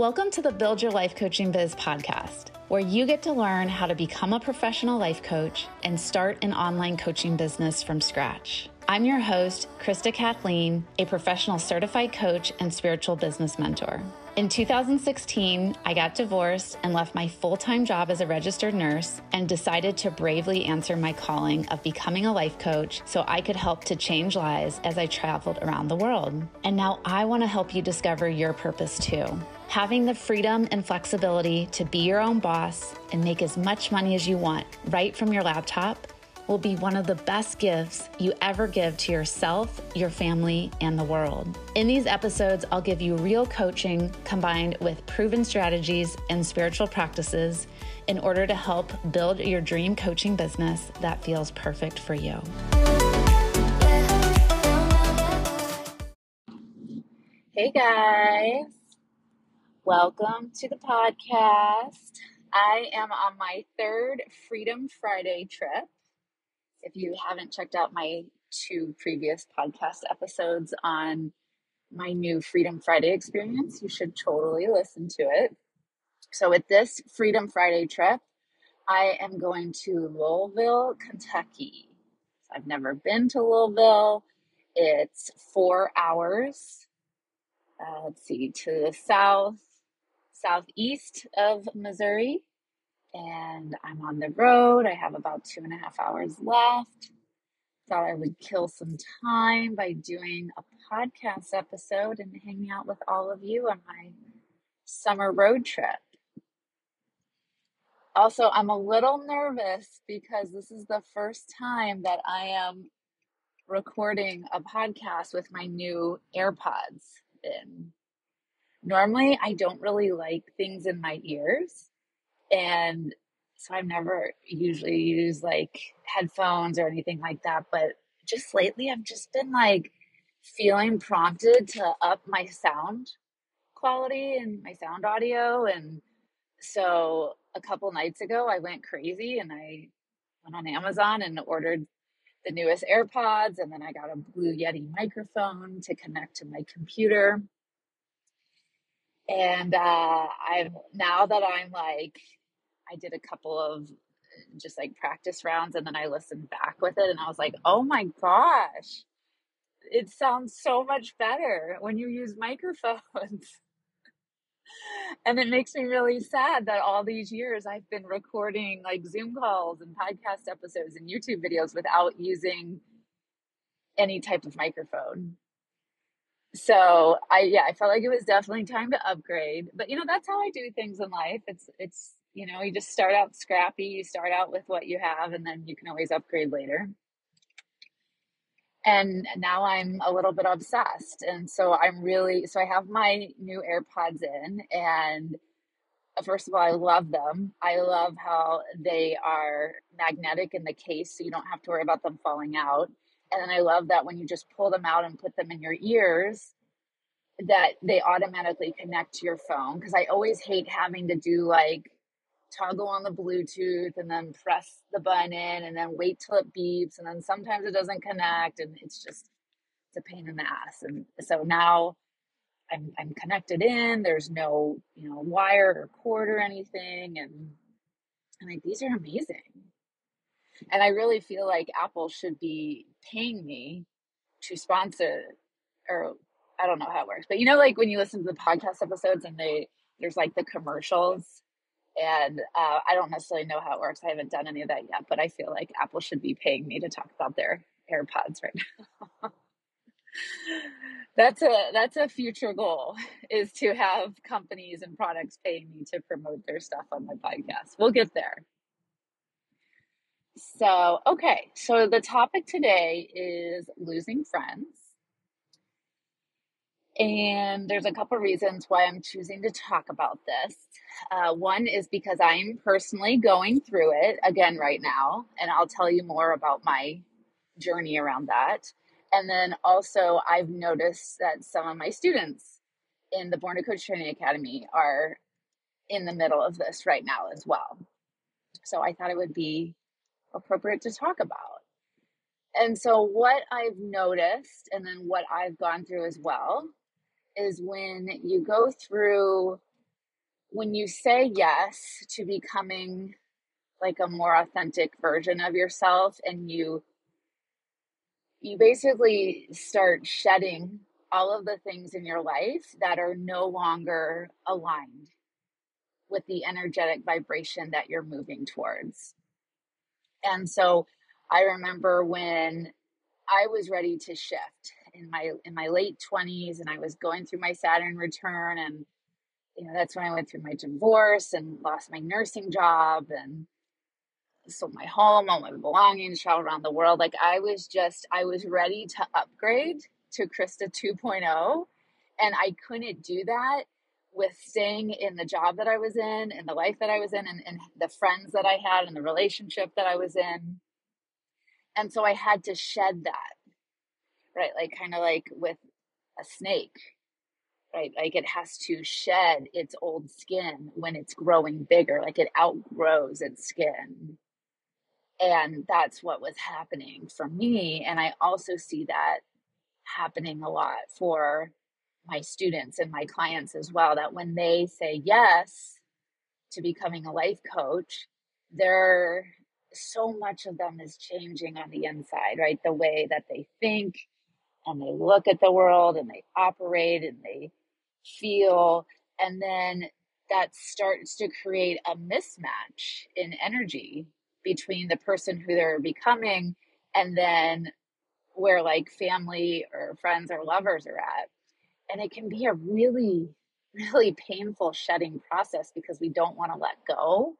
Welcome to the Build Your Life Coaching Biz podcast, where you get to learn how to become a professional life coach and start an online coaching business from scratch. I'm your host, Krista Kathleen, a professional certified coach and spiritual business mentor. In 2016, I got divorced and left my full time job as a registered nurse and decided to bravely answer my calling of becoming a life coach so I could help to change lives as I traveled around the world. And now I want to help you discover your purpose too. Having the freedom and flexibility to be your own boss and make as much money as you want right from your laptop will be one of the best gifts you ever give to yourself, your family, and the world. In these episodes, I'll give you real coaching combined with proven strategies and spiritual practices in order to help build your dream coaching business that feels perfect for you. Hey guys, welcome to the podcast. I am on my third Freedom Friday trip. If you haven't checked out my two previous podcast episodes on my new Freedom Friday experience, you should totally listen to it. So, with this Freedom Friday trip, I am going to Louisville, Kentucky. I've never been to Louisville. It's four hours, uh, let's see, to the south, southeast of Missouri and I'm on the road. I have about two and a half hours left. Thought I would kill some time by doing a podcast episode and hanging out with all of you on my summer road trip. Also, I'm a little nervous because this is the first time that I am recording a podcast with my new AirPods in. Normally, I don't really like things in my ears and so I've never usually used like headphones or anything like that. But just lately, I've just been like feeling prompted to up my sound quality and my sound audio. And so a couple nights ago, I went crazy and I went on Amazon and ordered the newest AirPods. And then I got a Blue Yeti microphone to connect to my computer. And uh, I'm now that I'm like I did a couple of uh, just like practice rounds and then I listened back with it and I was like, oh my gosh, it sounds so much better when you use microphones. and it makes me really sad that all these years I've been recording like Zoom calls and podcast episodes and YouTube videos without using any type of microphone. So I yeah, I felt like it was definitely time to upgrade. But you know, that's how I do things in life. It's it's you know, you just start out scrappy, you start out with what you have, and then you can always upgrade later. And now I'm a little bit obsessed. And so I'm really, so I have my new AirPods in, and uh, first of all, I love them. I love how they are magnetic in the case, so you don't have to worry about them falling out. And then I love that when you just pull them out and put them in your ears, that they automatically connect to your phone. Because I always hate having to do like toggle on the Bluetooth and then press the button and then wait till it beeps and then sometimes it doesn't connect and it's just it's a pain in the ass. And so now I'm I'm connected in. There's no you know wire or cord or anything, and I'm like these are amazing. And I really feel like Apple should be paying me to sponsor, or I don't know how it works, but you know, like when you listen to the podcast episodes and they there's like the commercials and uh, I don't necessarily know how it works. I haven't done any of that yet, but I feel like Apple should be paying me to talk about their AirPods right now. that's a that's a future goal is to have companies and products paying me to promote their stuff on my podcast. We'll get there. So, okay. So the topic today is losing friends. And there's a couple reasons why I'm choosing to talk about this. Uh, one is because I'm personally going through it again right now, and I'll tell you more about my journey around that. And then also, I've noticed that some of my students in the Born to Coach Training Academy are in the middle of this right now as well. So I thought it would be appropriate to talk about. And so, what I've noticed, and then what I've gone through as well, is when you go through when you say yes to becoming like a more authentic version of yourself and you you basically start shedding all of the things in your life that are no longer aligned with the energetic vibration that you're moving towards. And so I remember when I was ready to shift in my in my late 20s and I was going through my Saturn return and you know that's when I went through my divorce and lost my nursing job and sold my home, all my belongings, traveled around the world. Like I was just I was ready to upgrade to Krista 2.0 and I couldn't do that with staying in the job that I was in and the life that I was in and, and the friends that I had and the relationship that I was in. And so I had to shed that, right? Like kind of like with a snake, right? Like it has to shed its old skin when it's growing bigger, like it outgrows its skin. And that's what was happening for me. And I also see that happening a lot for my students and my clients as well that when they say yes to becoming a life coach, there so much of them is changing on the inside, right? The way that they think and they look at the world and they operate and they feel. And then that starts to create a mismatch in energy between the person who they're becoming and then where like family or friends or lovers are at and it can be a really really painful shedding process because we don't want to let go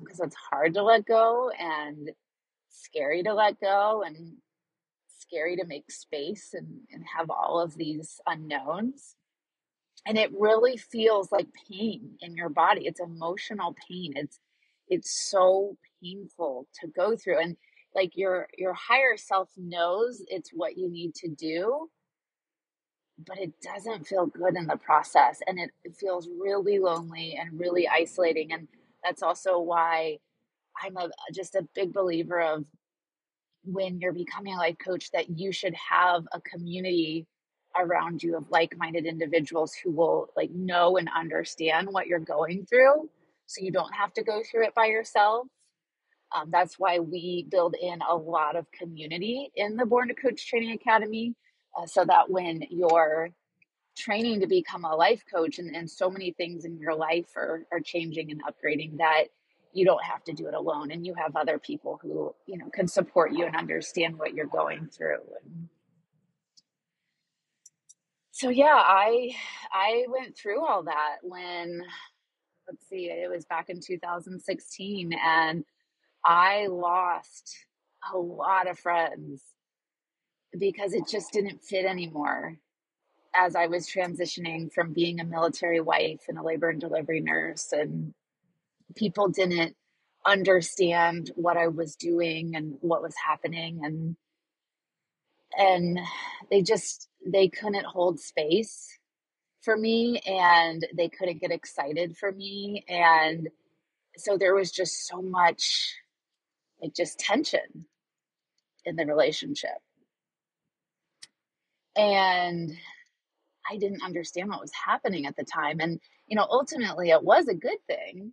because um, it's hard to let go and scary to let go and scary to make space and, and have all of these unknowns. And it really feels like pain in your body. It's emotional pain. It's it's so painful to go through. And like your your higher self knows it's what you need to do but it doesn't feel good in the process. And it, it feels really lonely and really isolating. And that's also why i'm a, just a big believer of when you're becoming a life coach that you should have a community around you of like-minded individuals who will like know and understand what you're going through so you don't have to go through it by yourself. Um, that's why we build in a lot of community in the born to coach training academy uh, so that when you're training to become a life coach and, and so many things in your life are, are changing and upgrading that you don't have to do it alone and you have other people who you know can support you and understand what you're going through and so yeah i i went through all that when let's see it was back in 2016 and i lost a lot of friends because it just didn't fit anymore. As I was transitioning from being a military wife and a labor and delivery nurse, and people didn't understand what I was doing and what was happening, and and they just they couldn't hold space for me, and they couldn't get excited for me, and so there was just so much like just tension in the relationship and I didn't understand what was happening at the time. And, you know, ultimately it was a good thing.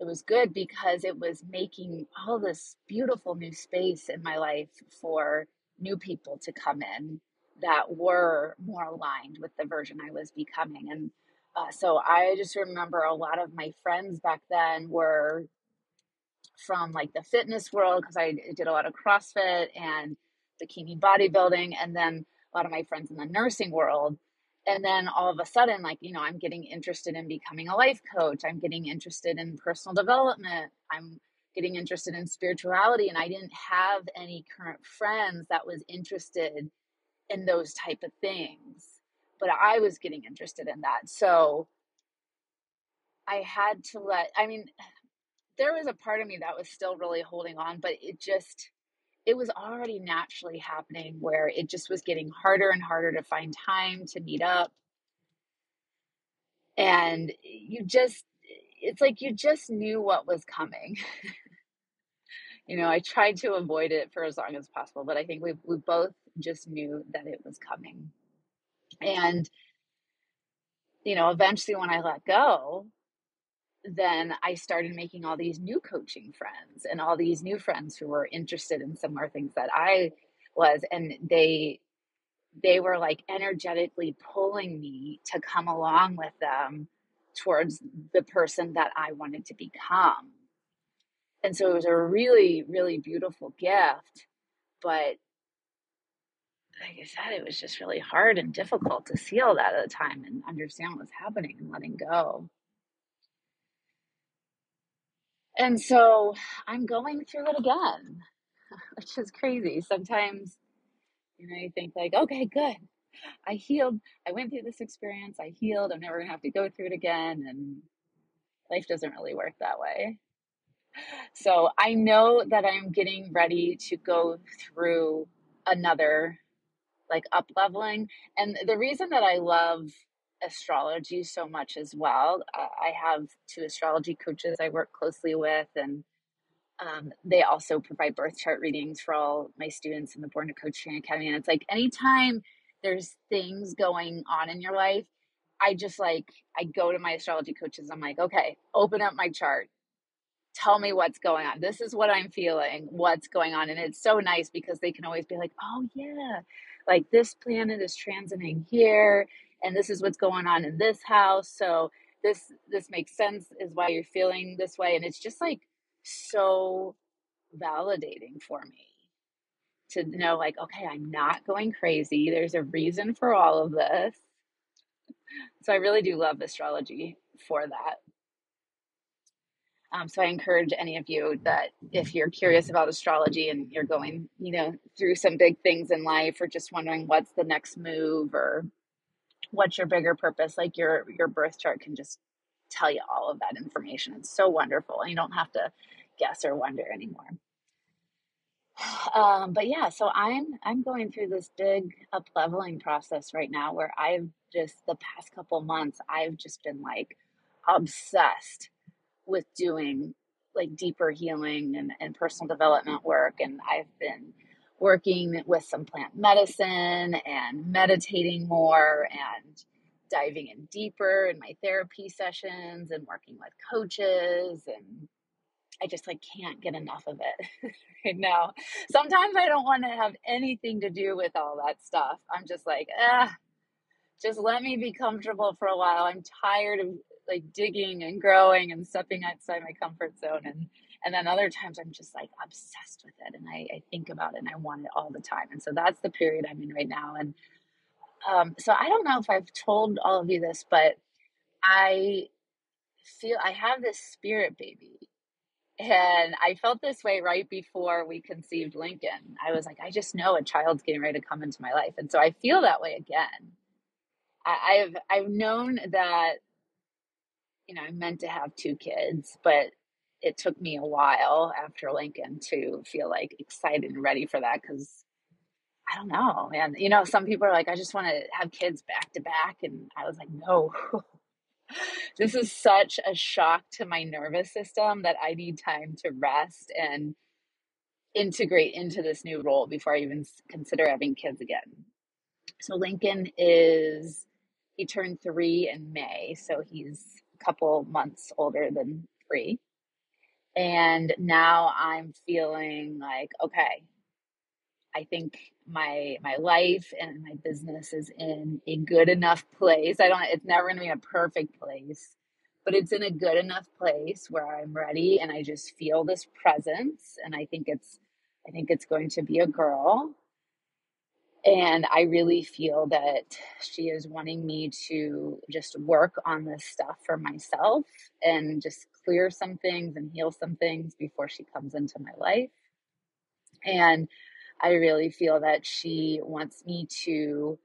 It was good because it was making all this beautiful new space in my life for new people to come in that were more aligned with the version I was becoming. And uh, so I just remember a lot of my friends back then were from like the fitness world because I did a lot of CrossFit and bikini bodybuilding. And then a lot of my friends in the nursing world. And then all of a sudden, like, you know, I'm getting interested in becoming a life coach. I'm getting interested in personal development. I'm getting interested in spirituality. And I didn't have any current friends that was interested in those type of things. But I was getting interested in that. So I had to let, I mean, there was a part of me that was still really holding on, but it just, it was already naturally happening where it just was getting harder and harder to find time to meet up. And you just, it's like you just knew what was coming. you know, I tried to avoid it for as long as possible, but I think we we both just knew that it was coming. And you know, eventually when I let go, then I started making all these new coaching friends and all these new friends who were interested in similar things that I was and they they were like energetically pulling me to come along with them towards the person that I wanted to become. And so it was a really really beautiful gift, but like I said, it was just really hard and difficult to see all that at the time and understand what was happening and letting go. And so I'm going through it again, which is crazy. Sometimes, you know, you think like, okay, good. I healed. I went through this experience. I healed. I'm never going to have to go through it again. And life doesn't really work that way. So I know that I'm getting ready to go through another like up leveling. And the reason that I love astrology so much as well, uh, I have two astrology coaches I work closely with, and um, they also provide birth chart readings for all my students in the Born to Coach Training Academy. And it's like anytime there's things going on in your life, I just like, I go to my astrology coaches. I'm like, okay, open up my chart tell me what's going on. This is what I'm feeling, what's going on. And it's so nice because they can always be like, oh, yeah, like this planet is transiting here, and this is what's going on in this house. So this this makes sense is why you're feeling this way and it's just like so validating for me to know like okay i'm not going crazy there's a reason for all of this so i really do love astrology for that um, so I encourage any of you that if you're curious about astrology and you're going, you know, through some big things in life, or just wondering what's the next move or what's your bigger purpose, like your your birth chart can just tell you all of that information. It's so wonderful, and you don't have to guess or wonder anymore. Um, but yeah, so I'm I'm going through this big up leveling process right now, where I've just the past couple months I've just been like obsessed with doing like deeper healing and, and personal development work. And I've been working with some plant medicine and meditating more and diving in deeper in my therapy sessions and working with coaches and I just like can't get enough of it right now. Sometimes I don't want to have anything to do with all that stuff. I'm just like, ah, just let me be comfortable for a while. I'm tired of like digging and growing and stepping outside my comfort zone and and then other times i'm just like obsessed with it and I, I think about it and i want it all the time and so that's the period i'm in right now and um, so i don't know if i've told all of you this but i feel i have this spirit baby and I felt this way right before we conceived Lincoln. I was like, I just know a child's getting ready to come into my life. And so I feel that way again. I, I've I've known that you know, I'm meant to have two kids, but it took me a while after Lincoln to feel like excited and ready for that because I don't know, man. You know, some people are like, I just want to have kids back to back. And I was like, no, this is such a shock to my nervous system that I need time to rest and integrate into this new role before I even consider having kids again. So Lincoln is, he turned three in May. So he's a couple months older than three. And now I'm feeling like, okay, I think my my life and my business is in a good enough place. I don't it's never gonna be a perfect place, but it's in a good enough place where I'm ready and I just feel this presence and I think it's I think it's going to be a girl and I really feel that she is wanting me to just work on this stuff for myself and just clear some things and heal some things before she comes into my life. And I really feel that she wants me to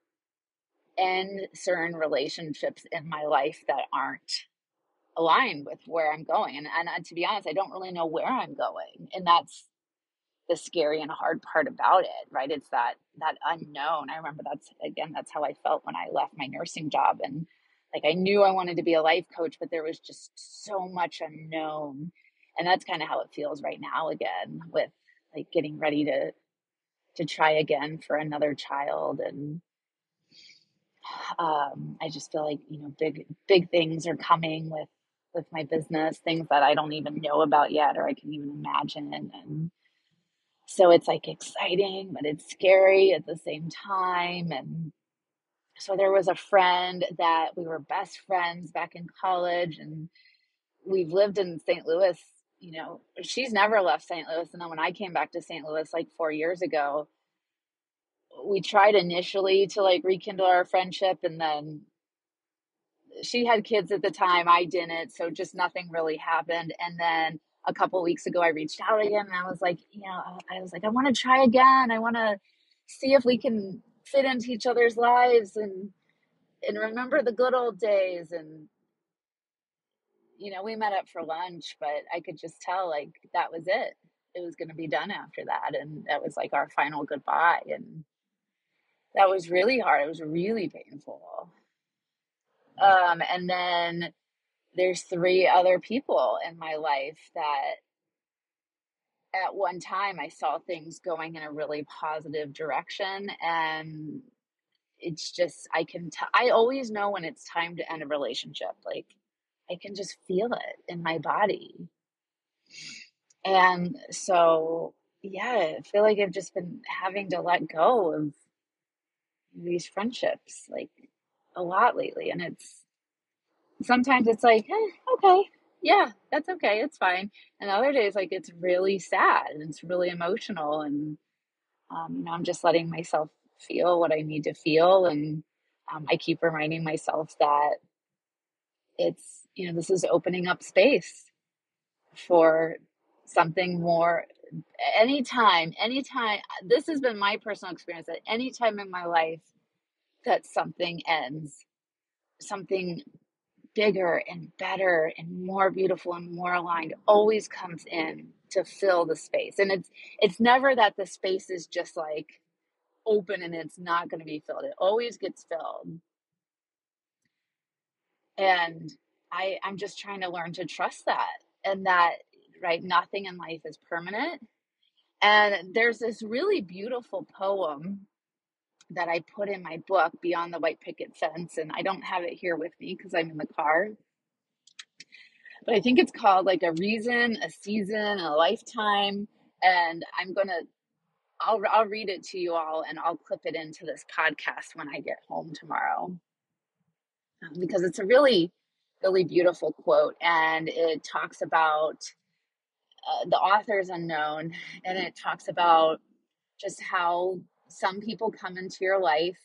end certain relationships in my life that aren't aligned with where I'm going. And, and uh, to be honest, I don't really know where I'm going. And that's the scary and hard part about it right it's that that unknown i remember that's again that's how i felt when i left my nursing job and like i knew i wanted to be a life coach but there was just so much unknown and that's kind of how it feels right now again with like getting ready to to try again for another child and Um, I just feel like, you know, big, big things are coming with, with my business, things that I don't even know about yet, or I can even imagine. And so it's like exciting, but it's scary at the same time. And so there was a friend that we were best friends back in college and we've lived in St. Louis, you know, she's never left St. Louis. And then when I came back to St. Louis like four years ago, we tried initially to like rekindle our friendship and then she had kids at the time i didn't so just nothing really happened and then a couple weeks ago i reached out again and i was like you know i was like i want to try again. I want to see if we can fit into each other's lives and and remember the good old days. And you know we met up for lunch but i could just tell like that was it. It was going to be done after that and that was like our final goodbye and that was really hard. It was really painful. Um and then there's three other people in my life that at one time I saw things going in a really positive direction and it's just I can tell I always know when it's time to end a relationship like I can just feel it in my body. And so yeah I feel like I've just been having to let go of these friendships like a lot lately and it's sometimes it's like eh, okay yeah that's okay it's fine. And other days like it's really sad and it's really emotional and um, you know i'm just letting myself feel what i need to feel and um, i keep reminding myself that it's you know this is opening up space for something more anytime anytime this has been my personal experience that any time in my life that something ends something bigger and better and more beautiful and more aligned always comes in to fill the space. And it's it's never that the space is just like open and it's not going to be filled. It always gets filled. And i i'm just trying to learn to trust that and that right nothing in life is permanent. And there's this really beautiful poem that I put in my book, Beyond the White Picket Fence, and I don't have it here with me because I'm in the car. But I think it's called like a reason, a season, a lifetime. And I'm going to, I'll, I'll read it to you all and I'll clip it into this podcast when I get home tomorrow. Um, because it's a really, really beautiful quote. And it talks about uh, the author is unknown and it talks about just how some people come into your life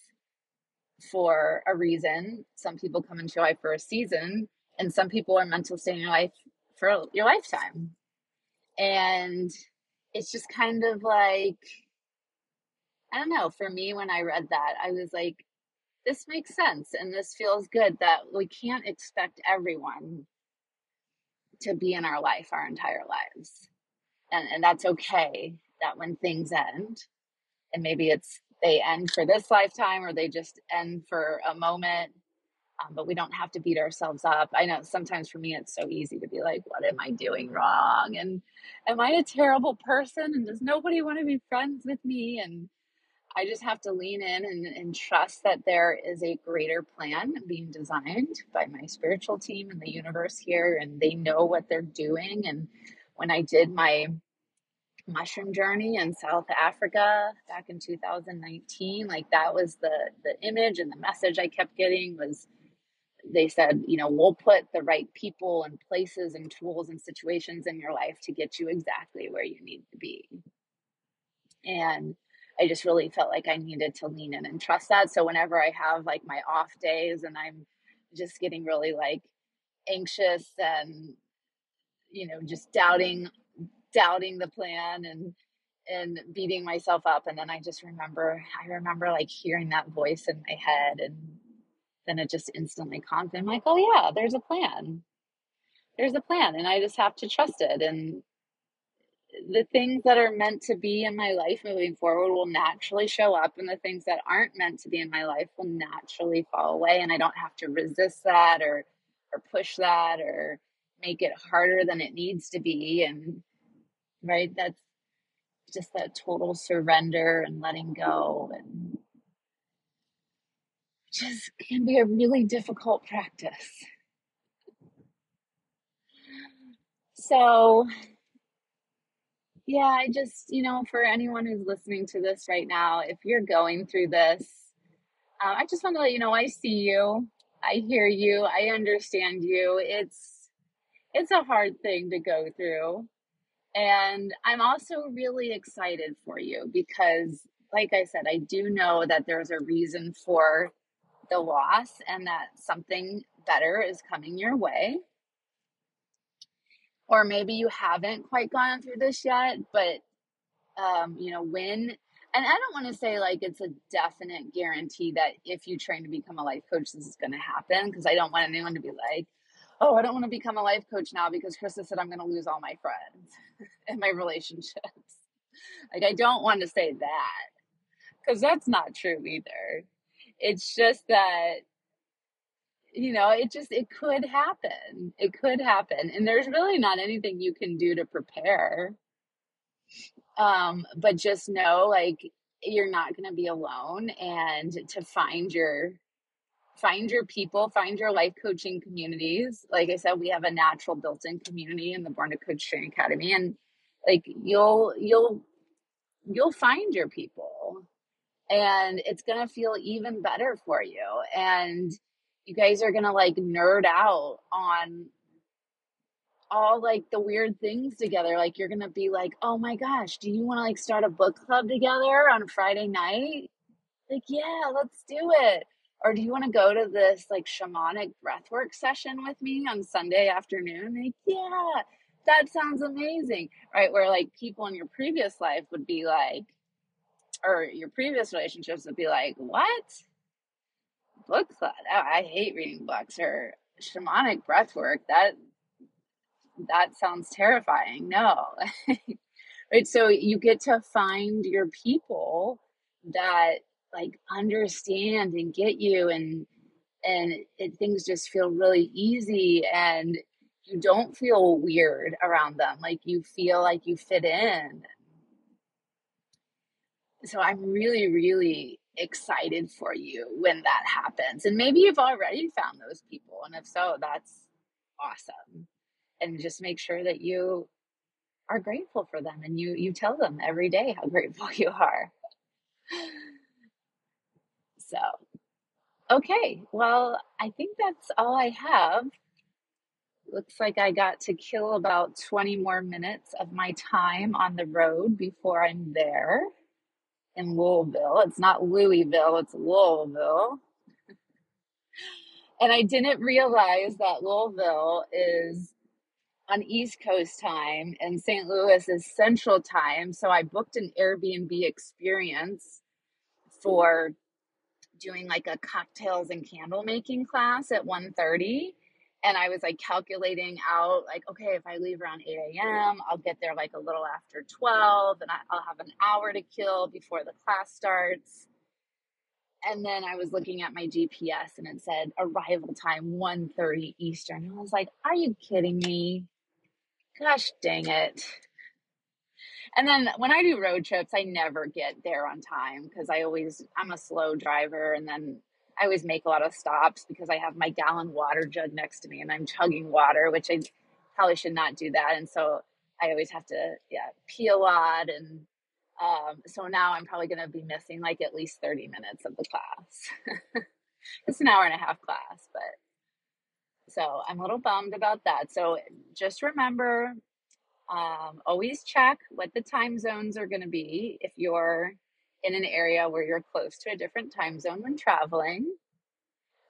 for a reason. Some people come into your life for a season, and some people are meant to stay in your life for your lifetime. And it's just kind of like, I don't know, for me, when I read that, I was like, this makes sense and this feels good that we can't expect everyone to be in our life our entire lives. And, and that's okay that when things end, and maybe it's they end for this lifetime or they just end for a moment um, but we don't have to beat ourselves up. I know sometimes for me it's so easy to be like what am i doing wrong? And am i a terrible person? And does nobody want to be friends with me? And i just have to lean in and, and trust that there is a greater plan being designed by my spiritual team and the universe here and they know what they're doing. And when i did my mushroom journey in South Africa back in 2019 like that was the the image and the message I kept getting was they said you know we'll put the right people and places and tools and situations in your life to get you exactly where you need to be. And I just really felt like I needed to lean in and trust that. So whenever I have like my off days and I'm just getting really like anxious and you know just doubting doubting the plan and and beating myself up and then i just remember i remember like hearing that voice in my head and then it just instantly calmed i'm like oh yeah there's a plan. There's a plan and i just have to trust it and the things that are meant to be in my life moving forward will naturally show up and the things that aren't meant to be in my life will naturally fall away and i don't have to resist that or or push that or make it harder than it needs to be and right? That's just that total surrender and letting go and just can be a really difficult practice. So, yeah, I just, you know, for anyone who's listening to this right now, if you're going through this, uh, I just want to let you know I see you, I hear you, I understand you. It's it's a hard thing to go through, and I'm also really excited for you because, like I said, I do know that there's a reason for the loss and that something better is coming your way. Or maybe you haven't quite gone through this yet, but um, you know, when and I don't want to say like it's a definite guarantee that if you train to become a life coach, this is going to happen because I don't want anyone to be like, oh, I don't want to become a life coach now because Krista said I'm going to lose all my friends and my relationships. Like, I don't want to say that because that's not true either. It's just that you know it just it could happen it could happen and there's really not anything you can do to prepare um but just know like you're not going to be alone and to find your find your people find your life coaching communities. Like i said we have a natural built-in community in the born to coach training academy and like you'll you'll you'll find your people and it's to feel even better for you. And you guys are to like nerd out on all like the weird things together. Like you're to be like oh my gosh do you want to like start a book club together on friday night? Like yeah let's do it or do you want to go to this like shamanic breathwork session with me on sunday afternoon like yeah that sounds amazing right where like people in your previous life would be like or your previous relationships would be like, what? Book club? Oh, I hate reading books or shamanic breathwork. That that sounds terrifying. No. right. So you get to find your people that like understand and get you and and things just feel really easy and you don't feel weird around them like you feel like you fit in so I'm really, really excited for you when that happens. And maybe you've already found those people. And if so, that's awesome. And just make sure that you are grateful for them and you you tell them every day how grateful you are. So, okay. Well, I think that's all I have. Looks like I got to kill about 20 more minutes of my time on the road before I'm there in Louisville. It's not Louisville, it's Louisville. And I didn't realize that Louisville is on East Coast time and St. Louis is Central time. So I booked an Airbnb experience for doing like a cocktails and candle making class at 1.30 and I was like calculating out like, okay, if I leave around 8 a.m., I'll get there like a little after 12 and I'll have an hour to kill before the class starts. And then I was looking at my GPS and it said arrival time 1:30 Eastern. And I was like, are you kidding me? Gosh dang it. And then when I do road trips, I never get there on time because I always I'm a slow driver and then I always make a lot of stops because I have my gallon water jug next to me and I'm chugging water, which I probably should not do that. And so I always have to, yeah, pee a lot. And um, so now I'm probably going to be missing like at least 30 minutes of the class. it's an hour and a half class, but so I'm a little bummed about that. So just remember um, always check what the time zones are going to be if you're in an area where you're close to a different time zone when traveling.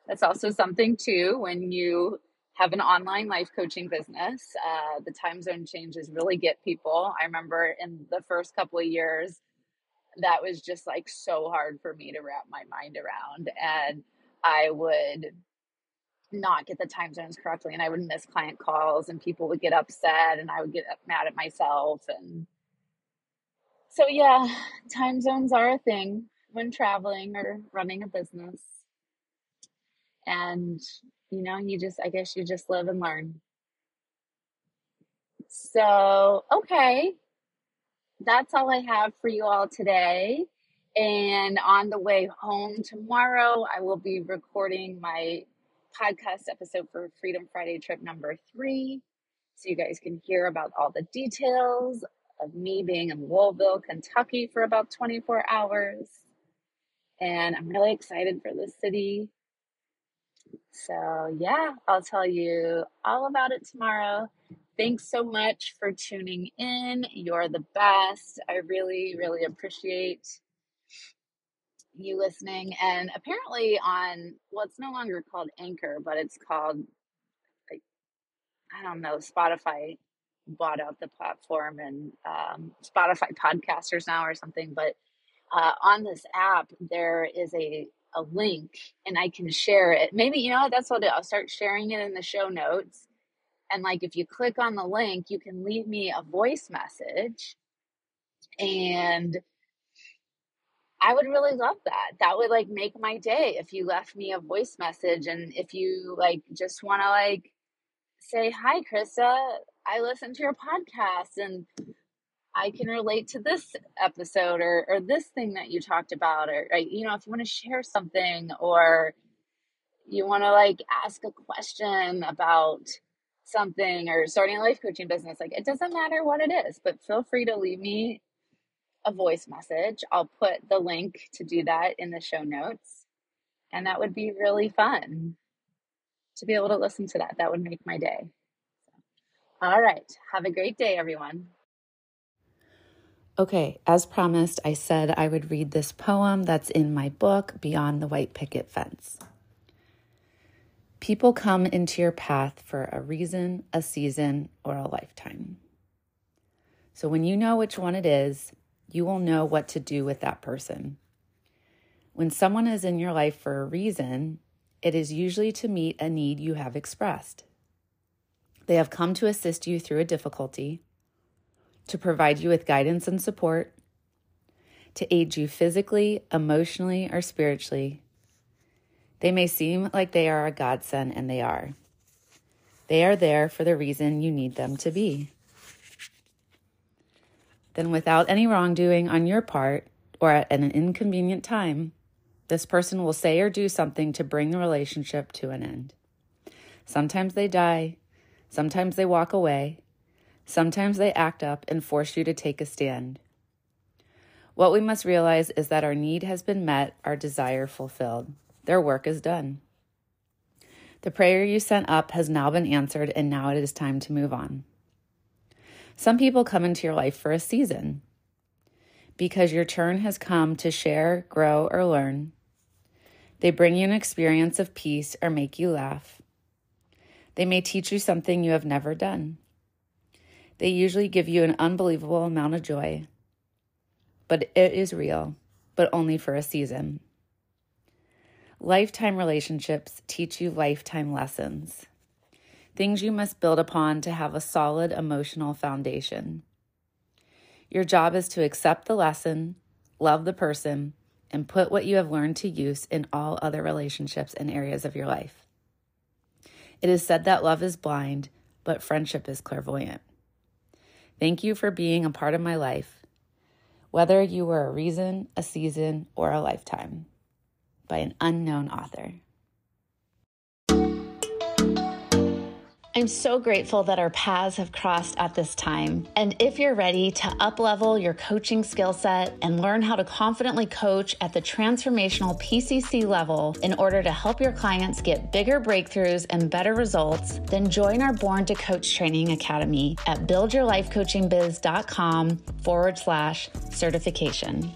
That's also something, too, when you have an online life coaching business. Uh, the time zone changes really get people. I remember in the first couple of years, that was just like so hard for me to wrap my mind around. And I would not get the time zones correctly and I would miss client calls and people would get upset and I would get mad at myself and so, yeah, time zones are a thing when traveling or running a business. And, you know, you just, I guess you just live and learn. So, okay, that's all I have for you all today. And on the way home tomorrow, I will be recording my podcast episode for Freedom Friday trip number three. So you guys can hear about all the details of me being in Louisville, Kentucky for about 24 hours. And I'm really excited for this city. So, yeah, I'll tell you all about it tomorrow. Thanks so much for tuning in. You're the best. I really, really appreciate you listening. And apparently, on well, it's no longer called Anchor, but it's called, like, I don't know, Spotify bought out the platform and um, Spotify podcasters now or something. But uh, on this app, there is a a link and I can share it. Maybe, you know that's what I'll. I'll start sharing it in the show notes. And like if you click on the link, you can leave me a voice message. And I would really love that. That would like make my day if you left me a voice message and if you like just want to like say, Hi, Krista, I listened to your podcast and I can relate to this episode or, or this thing that you talked about, or, or you know, if you want to share something or you want to like ask a question about something or starting a life coaching business, like it doesn't matter what it is, but feel free to leave me a voice message. I'll put the link to do that in the show notes. And that would be really fun to be able to listen to that. That would make my day. All right. Have a great day, everyone. Okay, as promised, I said I would read this poem that's in my book, Beyond the White Picket Fence. People come into your path for a reason, a season, or a lifetime. So when you know which one it is, you will know what to do with that person. When someone is in your life for a reason, it is usually to meet a need you have expressed. They have come to assist you through a difficulty to provide you with guidance and support, to aid you physically, emotionally, or spiritually. They may seem like they are a godsend, and they are. They are there for the reason you need them to be. Then, without any wrongdoing on your part or at an inconvenient time, this person will say or do something to bring the relationship to an end. Sometimes they die, sometimes they walk away, Sometimes they act up and force you to take a stand. What we must realize is that our need has been met, our desire fulfilled. Their work is done. The prayer you sent up has now been answered, and now it is time to move on. Some people come into your life for a season because your turn has come to share, grow, or learn. They bring you an experience of peace or make you laugh. They may teach you something you have never done. They usually give you an unbelievable amount of joy, but it is real, but only for a season. Lifetime relationships teach you lifetime lessons, things you must build upon to have a solid emotional foundation. Your job is to accept the lesson, love the person, and put what you have learned to use in all other relationships and areas of your life. It is said that love is blind, but friendship is clairvoyant. Thank you for being a part of my life, whether you were a reason, a season, or a lifetime, by an unknown author. I'm so grateful that our paths have crossed at this time. And if you're ready to uplevel your coaching skill set and learn how to confidently coach at the transformational PCC level in order to help your clients get bigger breakthroughs and better results, then join our Born to Coach Training Academy at buildyourlifecoachingbiz.com forward slash certification.